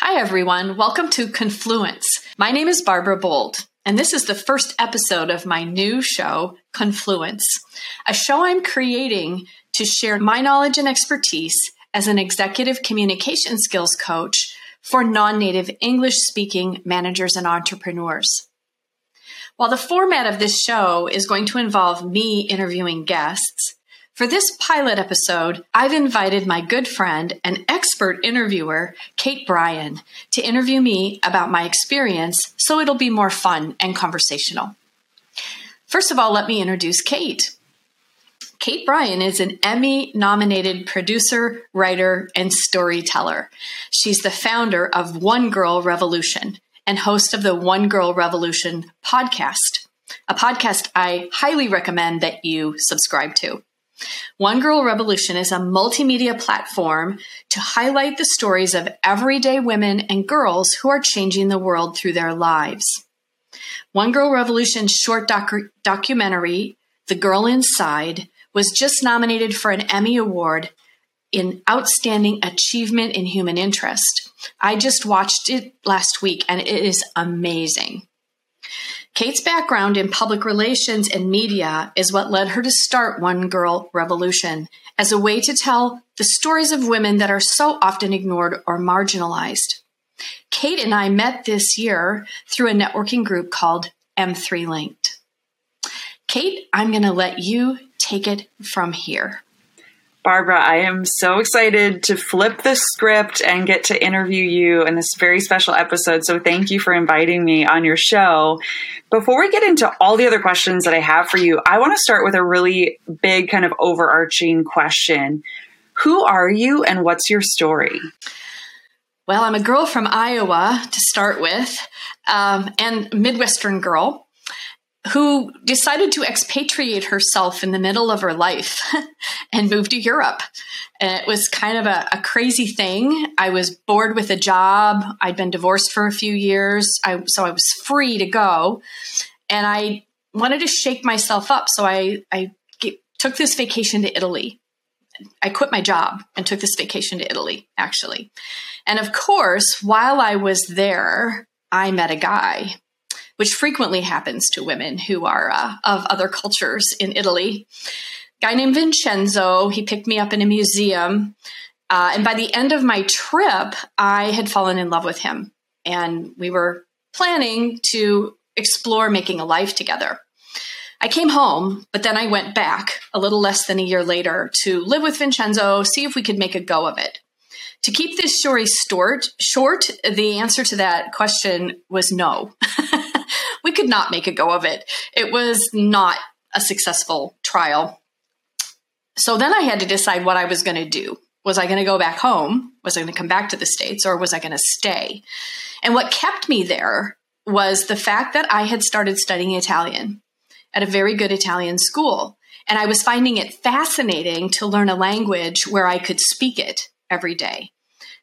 Hi, everyone. Welcome to Confluence. My name is Barbara Bold, and this is the first episode of my new show, Confluence, a show I'm creating to share my knowledge and expertise as an executive communication skills coach for non native English speaking managers and entrepreneurs. While the format of this show is going to involve me interviewing guests, for this pilot episode, I've invited my good friend and expert interviewer, Kate Bryan, to interview me about my experience so it'll be more fun and conversational. First of all, let me introduce Kate. Kate Bryan is an Emmy nominated producer, writer, and storyteller. She's the founder of One Girl Revolution and host of the One Girl Revolution podcast, a podcast I highly recommend that you subscribe to. One Girl Revolution is a multimedia platform to highlight the stories of everyday women and girls who are changing the world through their lives. One Girl Revolution's short docu- documentary, The Girl Inside, was just nominated for an Emmy Award in Outstanding Achievement in Human Interest. I just watched it last week and it is amazing. Kate's background in public relations and media is what led her to start One Girl Revolution as a way to tell the stories of women that are so often ignored or marginalized. Kate and I met this year through a networking group called M3 Linked. Kate, I'm going to let you take it from here. Barbara, I am so excited to flip the script and get to interview you in this very special episode. So, thank you for inviting me on your show. Before we get into all the other questions that I have for you, I want to start with a really big, kind of overarching question Who are you and what's your story? Well, I'm a girl from Iowa to start with, um, and Midwestern girl who decided to expatriate herself in the middle of her life and move to Europe. And it was kind of a, a, crazy thing. I was bored with a job. I'd been divorced for a few years. I, so I was free to go. And I wanted to shake myself up. So I, I get, took this vacation to Italy. I quit my job and took this vacation to Italy, actually. And of course, while I was there, I met a guy which frequently happens to women who are uh, of other cultures in Italy. Guy named Vincenzo, he picked me up in a museum. Uh, and by the end of my trip, I had fallen in love with him. And we were planning to explore making a life together. I came home, but then I went back a little less than a year later to live with Vincenzo, see if we could make a go of it. To keep this story short, short, the answer to that question was no. we could not make a go of it. It was not a successful trial. So then I had to decide what I was going to do. Was I going to go back home? Was I going to come back to the States or was I going to stay? And what kept me there was the fact that I had started studying Italian at a very good Italian school. And I was finding it fascinating to learn a language where I could speak it every day.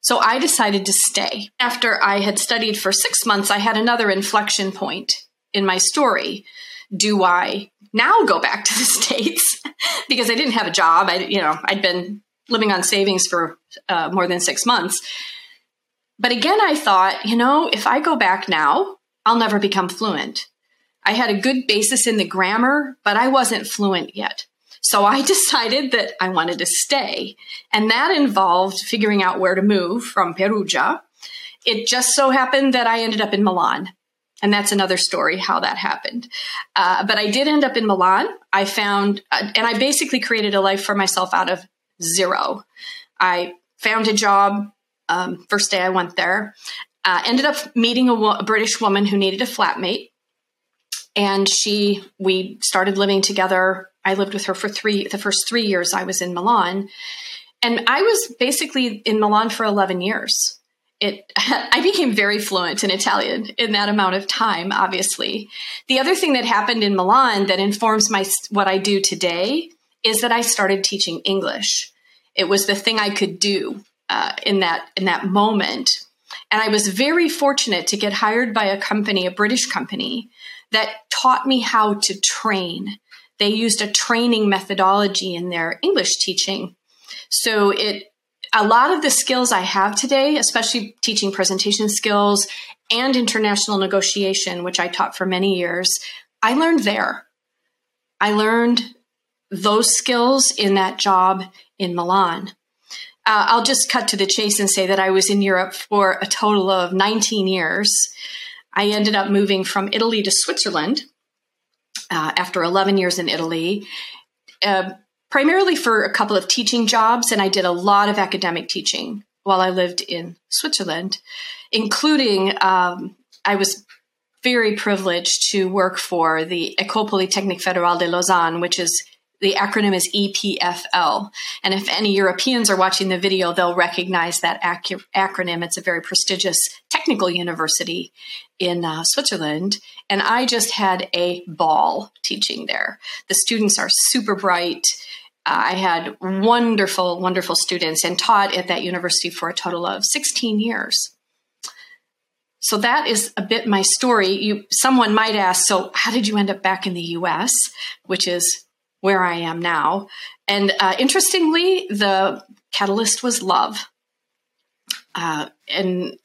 So I decided to stay. After I had studied for six months, I had another inflection point in my story. Do I now go back to the States? because I didn't have a job. I, you know, I'd been living on savings for uh, more than six months. But again, I thought, you know, if I go back now, I'll never become fluent. I had a good basis in the grammar, but I wasn't fluent yet. So I decided that I wanted to stay. And that involved figuring out where to move from Perugia. It just so happened that I ended up in Milan. And that's another story how that happened. Uh, but I did end up in Milan. I found, uh, and I basically created a life for myself out of zero. I found a job um, first day I went there. Uh, ended up meeting a, a British woman who needed a flatmate and she we started living together i lived with her for three the first three years i was in milan and i was basically in milan for 11 years it i became very fluent in italian in that amount of time obviously the other thing that happened in milan that informs my what i do today is that i started teaching english it was the thing i could do uh, in that in that moment and i was very fortunate to get hired by a company a british company that taught me how to train. They used a training methodology in their English teaching. So it a lot of the skills I have today, especially teaching presentation skills and international negotiation, which I taught for many years, I learned there. I learned those skills in that job in Milan. Uh, I'll just cut to the chase and say that I was in Europe for a total of 19 years. I ended up moving from Italy to Switzerland uh, after 11 years in Italy, uh, primarily for a couple of teaching jobs, and I did a lot of academic teaching while I lived in Switzerland, including um, I was very privileged to work for the École Polytechnique Fédérale de Lausanne, which is the acronym is EPFL. And if any Europeans are watching the video, they'll recognize that ac- acronym. It's a very prestigious technical university in uh, Switzerland. And I just had a ball teaching there. The students are super bright. Uh, I had wonderful, wonderful students and taught at that university for a total of 16 years. So that is a bit my story. You, someone might ask, so how did you end up back in the U.S., which is where I am now? And uh, interestingly, the catalyst was love. Uh, and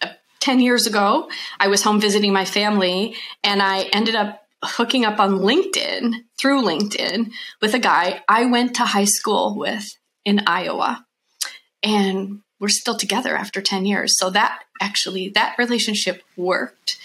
uh, 10 years ago, I was home visiting my family, and I ended up hooking up on LinkedIn through LinkedIn with a guy I went to high school with in Iowa. And we're still together after 10 years. So that actually, that relationship worked.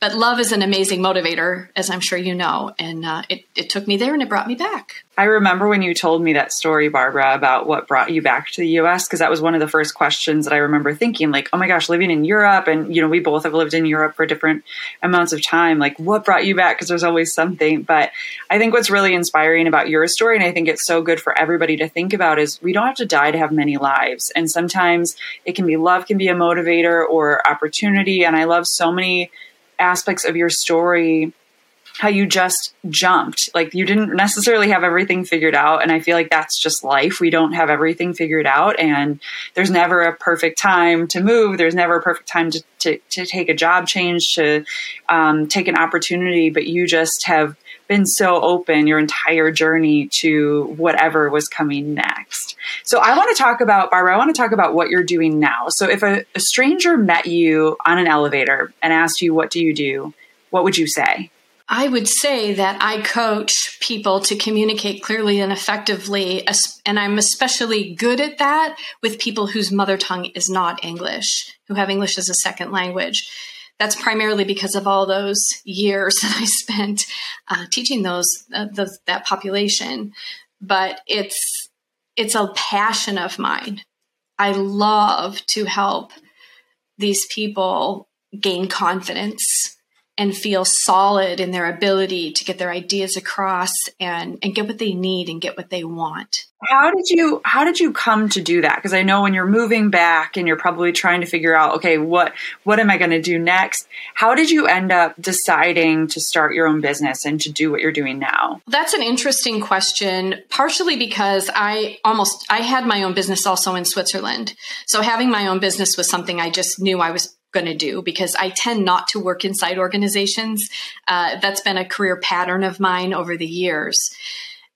But love is an amazing motivator, as I'm sure you know. And uh, it, it took me there and it brought me back. I remember when you told me that story, Barbara, about what brought you back to the US, because that was one of the first questions that I remember thinking, like, oh my gosh, living in Europe, and you know, we both have lived in Europe for different amounts of time. Like, what brought you back? Because there's always something. But I think what's really inspiring about your story, and I think it's so good for everybody to think about, is we don't have to die to have many lives. And sometimes it can be love, can be a motivator or opportunity. And I love so many aspects of your story how you just jumped. Like you didn't necessarily have everything figured out. And I feel like that's just life. We don't have everything figured out. And there's never a perfect time to move. There's never a perfect time to, to, to take a job change, to um, take an opportunity. But you just have been so open your entire journey to whatever was coming next. So I want to talk about, Barbara, I want to talk about what you're doing now. So if a, a stranger met you on an elevator and asked you, what do you do? What would you say? I would say that I coach people to communicate clearly and effectively, and I'm especially good at that with people whose mother tongue is not English, who have English as a second language. That's primarily because of all those years that I spent uh, teaching those, uh, those that population. But it's it's a passion of mine. I love to help these people gain confidence and feel solid in their ability to get their ideas across and, and get what they need and get what they want. How did you how did you come to do that? Because I know when you're moving back and you're probably trying to figure out, okay, what what am I going to do next? How did you end up deciding to start your own business and to do what you're doing now? That's an interesting question, partially because I almost I had my own business also in Switzerland. So having my own business was something I just knew I was going to do because I tend not to work inside organizations. Uh, that's been a career pattern of mine over the years.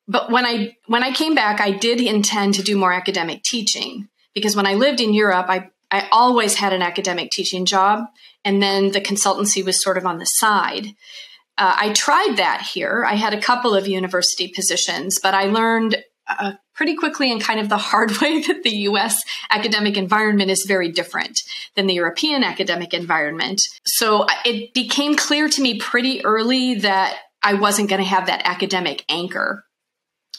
But when I when I came back, I did intend to do more academic teaching because when I lived in Europe, I I always had an academic teaching job, and then the consultancy was sort of on the side. Uh, I tried that here. I had a couple of university positions, but I learned pretty quickly and kind of the hard way that the US academic environment is very different than the European academic environment. So it became clear to me pretty early that I wasn't going to have that academic anchor.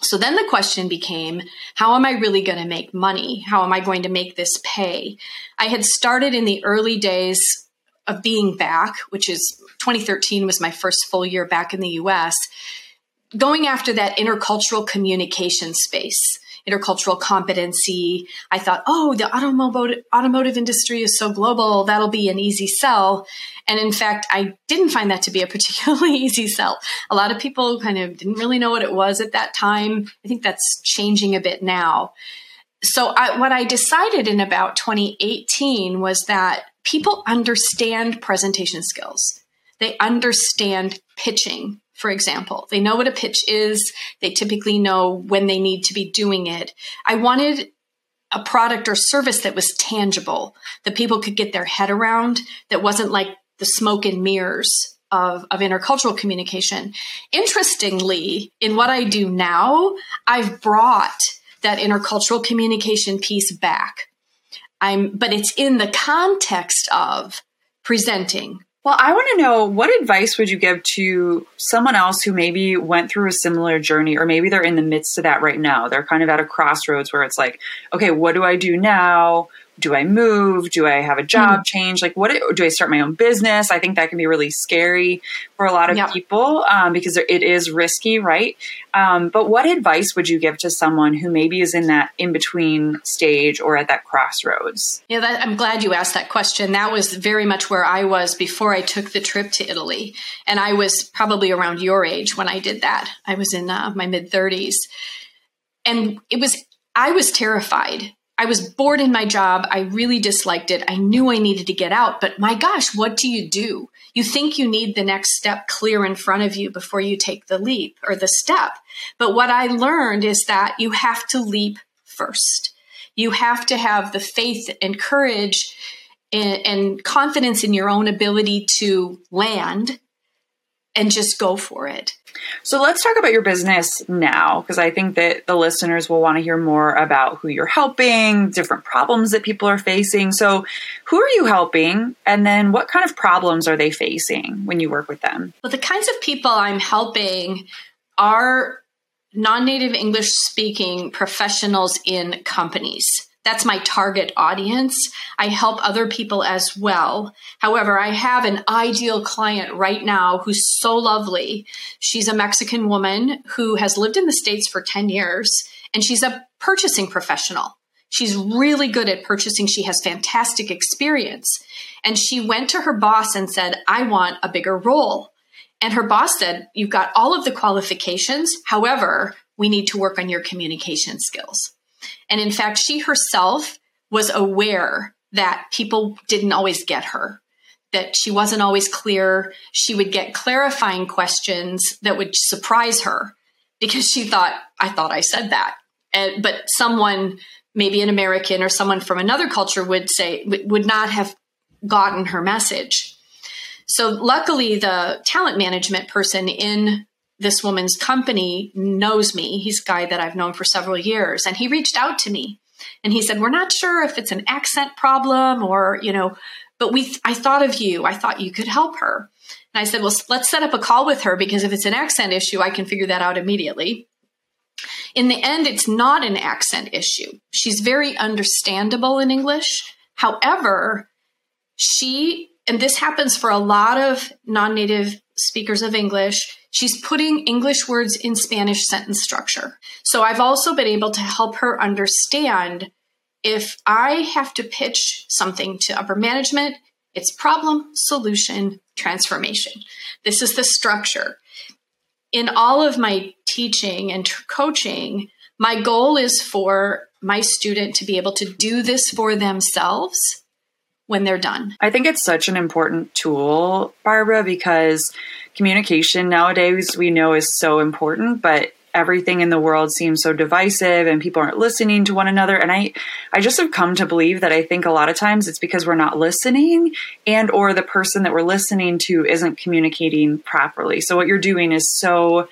So then the question became, how am I really going to make money? How am I going to make this pay? I had started in the early days of being back, which is 2013 was my first full year back in the US going after that intercultural communication space intercultural competency. I thought, oh, the automotive automotive industry is so global, that'll be an easy sell. And in fact, I didn't find that to be a particularly easy sell. A lot of people kind of didn't really know what it was at that time. I think that's changing a bit now. So I, what I decided in about 2018 was that people understand presentation skills. They understand pitching for example. They know what a pitch is. They typically know when they need to be doing it. I wanted a product or service that was tangible, that people could get their head around, that wasn't like the smoke and mirrors of, of intercultural communication. Interestingly, in what I do now, I've brought that intercultural communication piece back. I'm, but it's in the context of presenting. Well, I want to know what advice would you give to someone else who maybe went through a similar journey, or maybe they're in the midst of that right now? They're kind of at a crossroads where it's like, okay, what do I do now? Do I move? Do I have a job mm. change? Like, what do I start my own business? I think that can be really scary for a lot of yep. people um, because it is risky, right? Um, but what advice would you give to someone who maybe is in that in between stage or at that crossroads? Yeah, that, I'm glad you asked that question. That was very much where I was before I took the trip to Italy. And I was probably around your age when I did that. I was in uh, my mid 30s. And it was, I was terrified I was bored in my job. I really disliked it. I knew I needed to get out, but my gosh, what do you do? You think you need the next step clear in front of you before you take the leap or the step. But what I learned is that you have to leap first. You have to have the faith and courage and, and confidence in your own ability to land and just go for it. So let's talk about your business now, because I think that the listeners will want to hear more about who you're helping, different problems that people are facing. So, who are you helping? And then what kind of problems are they facing when you work with them? Well, the kinds of people I'm helping are non native English speaking professionals in companies. That's my target audience. I help other people as well. However, I have an ideal client right now who's so lovely. She's a Mexican woman who has lived in the States for 10 years and she's a purchasing professional. She's really good at purchasing. She has fantastic experience. And she went to her boss and said, I want a bigger role. And her boss said, You've got all of the qualifications. However, we need to work on your communication skills. And in fact, she herself was aware that people didn't always get her, that she wasn't always clear. She would get clarifying questions that would surprise her because she thought, I thought I said that. And, but someone, maybe an American or someone from another culture would say, would not have gotten her message. So luckily, the talent management person in this woman's company knows me. He's a guy that I've known for several years. And he reached out to me and he said, We're not sure if it's an accent problem or, you know, but we, I thought of you. I thought you could help her. And I said, Well, let's set up a call with her because if it's an accent issue, I can figure that out immediately. In the end, it's not an accent issue. She's very understandable in English. However, she, and this happens for a lot of non native speakers of English, she's putting English words in Spanish sentence structure. So I've also been able to help her understand if I have to pitch something to upper management, it's problem, solution, transformation. This is the structure. In all of my teaching and coaching, my goal is for my student to be able to do this for themselves when they're done. I think it's such an important tool, Barbara, because communication nowadays we know is so important, but everything in the world seems so divisive and people aren't listening to one another. And i i just have come to believe that i think a lot of times it's because we're not listening and or the person that we're listening to isn't communicating properly. So what you're doing is so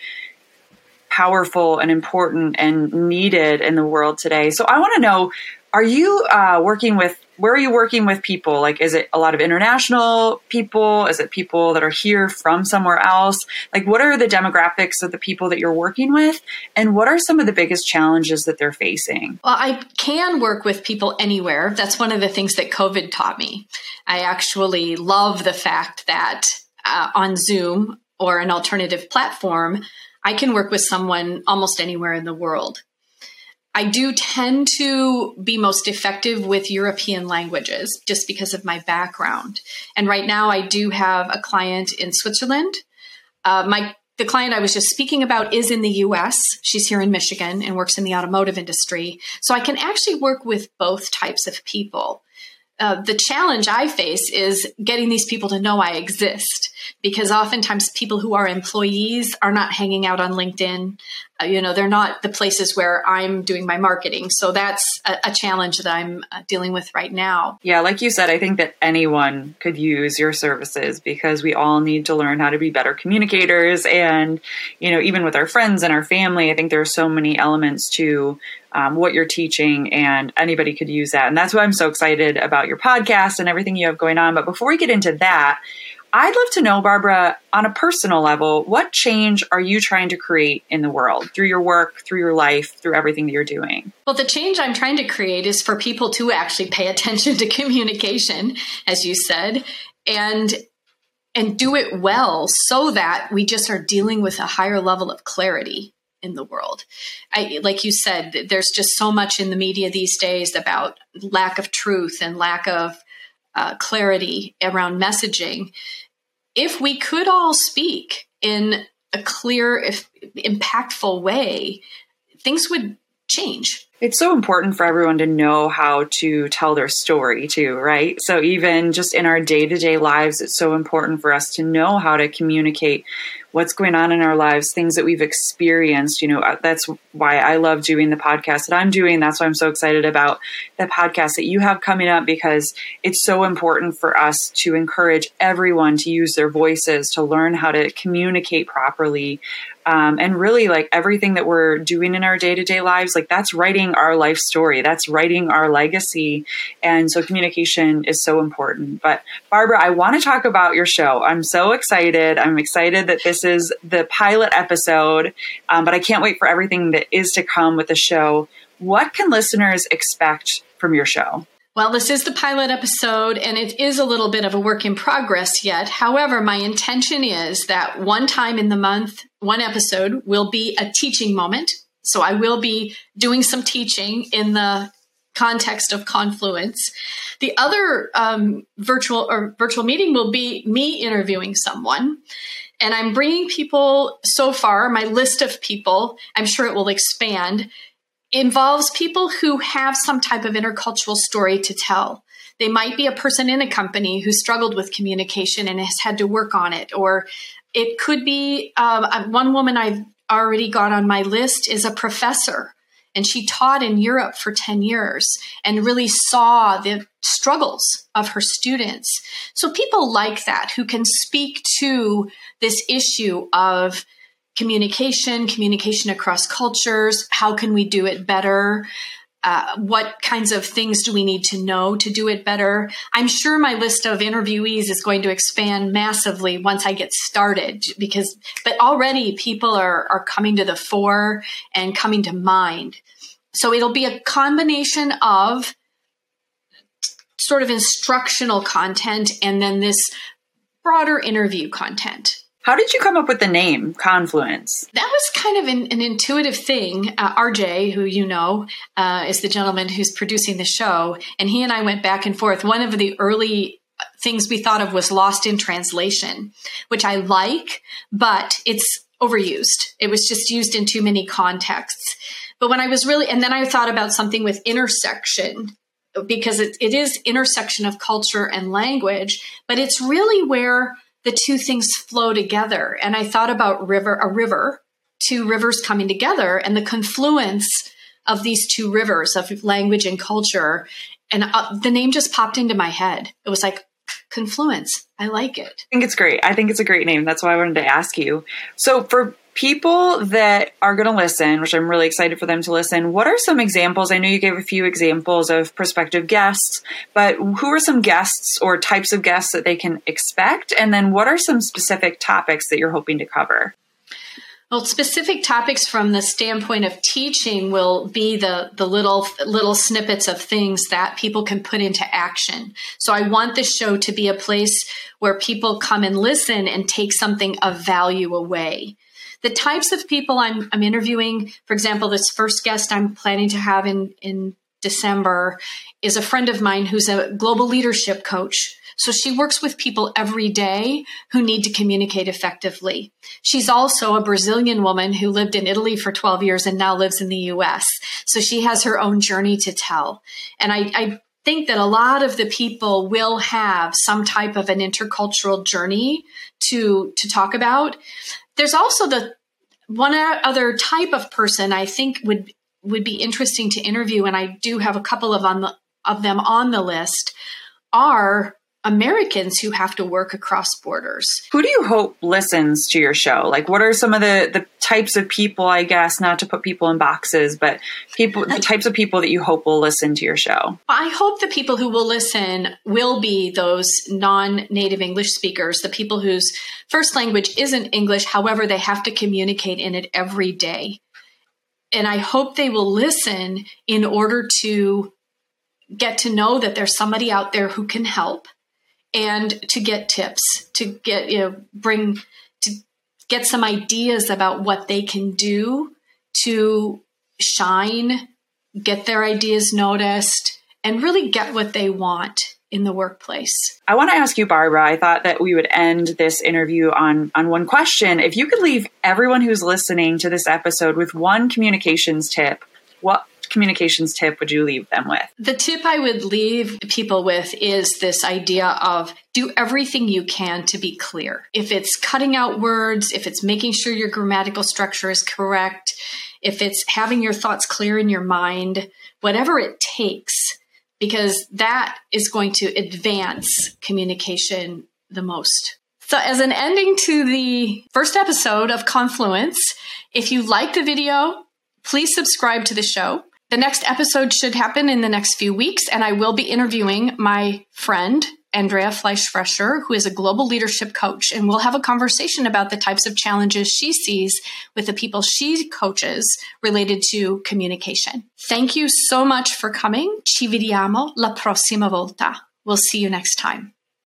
powerful and important and needed in the world today. So i want to know are you uh, working with where are you working with people? Like, is it a lot of international people? Is it people that are here from somewhere else? Like, what are the demographics of the people that you're working with? And what are some of the biggest challenges that they're facing? Well, I can work with people anywhere. That's one of the things that COVID taught me. I actually love the fact that uh, on Zoom or an alternative platform, I can work with someone almost anywhere in the world. I do tend to be most effective with European languages just because of my background. And right now, I do have a client in Switzerland. Uh, my the client I was just speaking about is in the US. She's here in Michigan and works in the automotive industry. So I can actually work with both types of people. Uh, the challenge I face is getting these people to know I exist because oftentimes people who are employees are not hanging out on LinkedIn. Uh, you know, they're not the places where I'm doing my marketing. So that's a, a challenge that I'm uh, dealing with right now. Yeah, like you said, I think that anyone could use your services because we all need to learn how to be better communicators. And, you know, even with our friends and our family, I think there are so many elements to um, what you're teaching, and anybody could use that. And that's why I'm so excited about your podcast and everything you have going on. But before we get into that, I'd love to know, Barbara, on a personal level, what change are you trying to create in the world through your work, through your life, through everything that you're doing? Well, the change I'm trying to create is for people to actually pay attention to communication, as you said, and and do it well so that we just are dealing with a higher level of clarity in the world. I, like you said, there's just so much in the media these days about lack of truth and lack of uh, clarity around messaging. If we could all speak in a clear, if impactful way, things would change. It's so important for everyone to know how to tell their story too, right? So even just in our day-to-day lives, it's so important for us to know how to communicate what's going on in our lives, things that we've experienced. You know, uh, that's why I love doing the podcast that I'm doing. That's why I'm so excited about the podcast that you have coming up because it's so important for us to encourage everyone to use their voices, to learn how to communicate properly, um, and really like everything that we're doing in our day-to-day lives like that's writing our life story. That's writing our legacy. And so communication is so important. But barbara i want to talk about your show. I'm so excited. I'm excited that this is the pilot episode um, but i can't wait for everything that is to come with the show what can listeners expect from your show well, this is the pilot episode and it is a little bit of a work in progress yet. However, my intention is that one time in the month, one episode will be a teaching moment. So I will be doing some teaching in the context of confluence. The other um, virtual or virtual meeting will be me interviewing someone. And I'm bringing people so far, my list of people, I'm sure it will expand involves people who have some type of intercultural story to tell. They might be a person in a company who struggled with communication and has had to work on it, or it could be um, one woman I've already got on my list is a professor and she taught in Europe for 10 years and really saw the struggles of her students. So people like that who can speak to this issue of communication, communication across cultures. How can we do it better? Uh, what kinds of things do we need to know to do it better? I'm sure my list of interviewees is going to expand massively once I get started because, but already people are, are coming to the fore and coming to mind. So it'll be a combination of sort of instructional content and then this broader interview content. How did you come up with the name Confluence? That was kind of an, an intuitive thing. Uh, RJ, who you know, uh, is the gentleman who's producing the show, and he and I went back and forth. One of the early things we thought of was lost in translation, which I like, but it's overused. It was just used in too many contexts. But when I was really, and then I thought about something with intersection because it, it is intersection of culture and language, but it's really where the two things flow together. And I thought about river, a river, two rivers coming together and the confluence of these two rivers of language and culture. And uh, the name just popped into my head. It was like, Confluence. I like it. I think it's great. I think it's a great name. That's why I wanted to ask you. So, for people that are going to listen, which I'm really excited for them to listen, what are some examples? I know you gave a few examples of prospective guests, but who are some guests or types of guests that they can expect? And then what are some specific topics that you're hoping to cover? Well, specific topics from the standpoint of teaching will be the, the little little snippets of things that people can put into action. So I want the show to be a place where people come and listen and take something of value away the types of people I'm, I'm interviewing, for example, this first guest I'm planning to have in, in December is a friend of mine who's a global leadership coach. So she works with people every day who need to communicate effectively. She's also a Brazilian woman who lived in Italy for 12 years and now lives in the US. So she has her own journey to tell. And I, I think that a lot of the people will have some type of an intercultural journey to to talk about. There's also the one other type of person I think would would be interesting to interview, and I do have a couple of on the of them on the list are Americans who have to work across borders. Who do you hope listens to your show? Like, what are some of the, the types of people, I guess, not to put people in boxes, but people, the types of people that you hope will listen to your show? I hope the people who will listen will be those non native English speakers, the people whose first language isn't English, however, they have to communicate in it every day. And I hope they will listen in order to get to know that there's somebody out there who can help and to get tips, to get, you know, bring, to get some ideas about what they can do to shine, get their ideas noticed, and really get what they want in the workplace. I want to ask you, Barbara. I thought that we would end this interview on on one question. If you could leave everyone who's listening to this episode with one communications tip, what communications tip would you leave them with? The tip I would leave people with is this idea of do everything you can to be clear. If it's cutting out words, if it's making sure your grammatical structure is correct, if it's having your thoughts clear in your mind, whatever it takes, because that is going to advance communication the most. So, as an ending to the first episode of Confluence, if you like the video, please subscribe to the show. The next episode should happen in the next few weeks, and I will be interviewing my friend, Andrea Fleischfresher, who is a global leadership coach, and we'll have a conversation about the types of challenges she sees with the people she coaches related to communication. Thank you so much for coming. Ci vediamo la prossima volta. We'll see you next time.